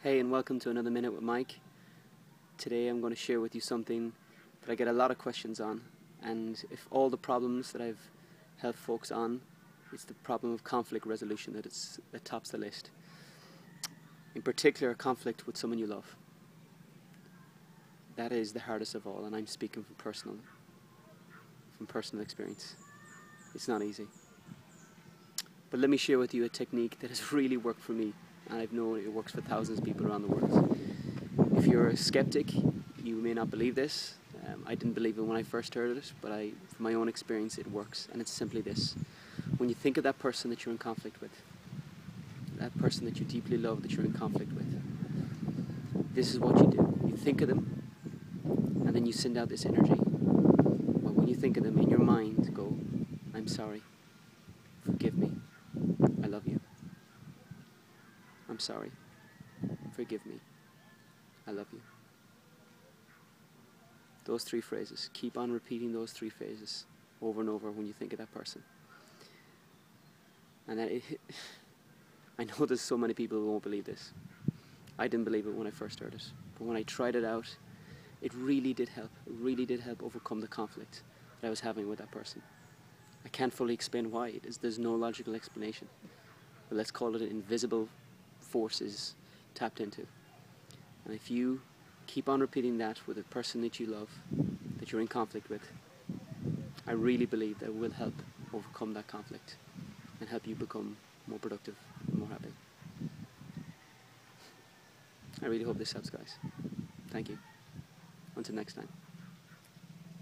Hey, and welcome to another Minute with Mike. Today I'm going to share with you something that I get a lot of questions on. And if all the problems that I've helped folks on, it's the problem of conflict resolution that, it's, that tops the list. In particular, conflict with someone you love. That is the hardest of all, and I'm speaking from personal, from personal experience. It's not easy. But let me share with you a technique that has really worked for me and I've known it works for thousands of people around the world. If you're a skeptic, you may not believe this. Um, I didn't believe it when I first heard it, but I, from my own experience, it works. And it's simply this. When you think of that person that you're in conflict with, that person that you deeply love that you're in conflict with, this is what you do. You think of them, and then you send out this energy. But when you think of them in your mind, go, I'm sorry. Forgive me. I love you. I'm sorry. Forgive me. I love you. Those three phrases. Keep on repeating those three phrases over and over when you think of that person. And it, I know there's so many people who won't believe this. I didn't believe it when I first heard it. But when I tried it out, it really did help. It really did help overcome the conflict that I was having with that person. I can't fully explain why. There's no logical explanation. But let's call it an invisible forces tapped into. And if you keep on repeating that with a person that you love, that you're in conflict with, I really believe that will help overcome that conflict and help you become more productive and more happy. I really hope this helps, guys. Thank you. Until next time.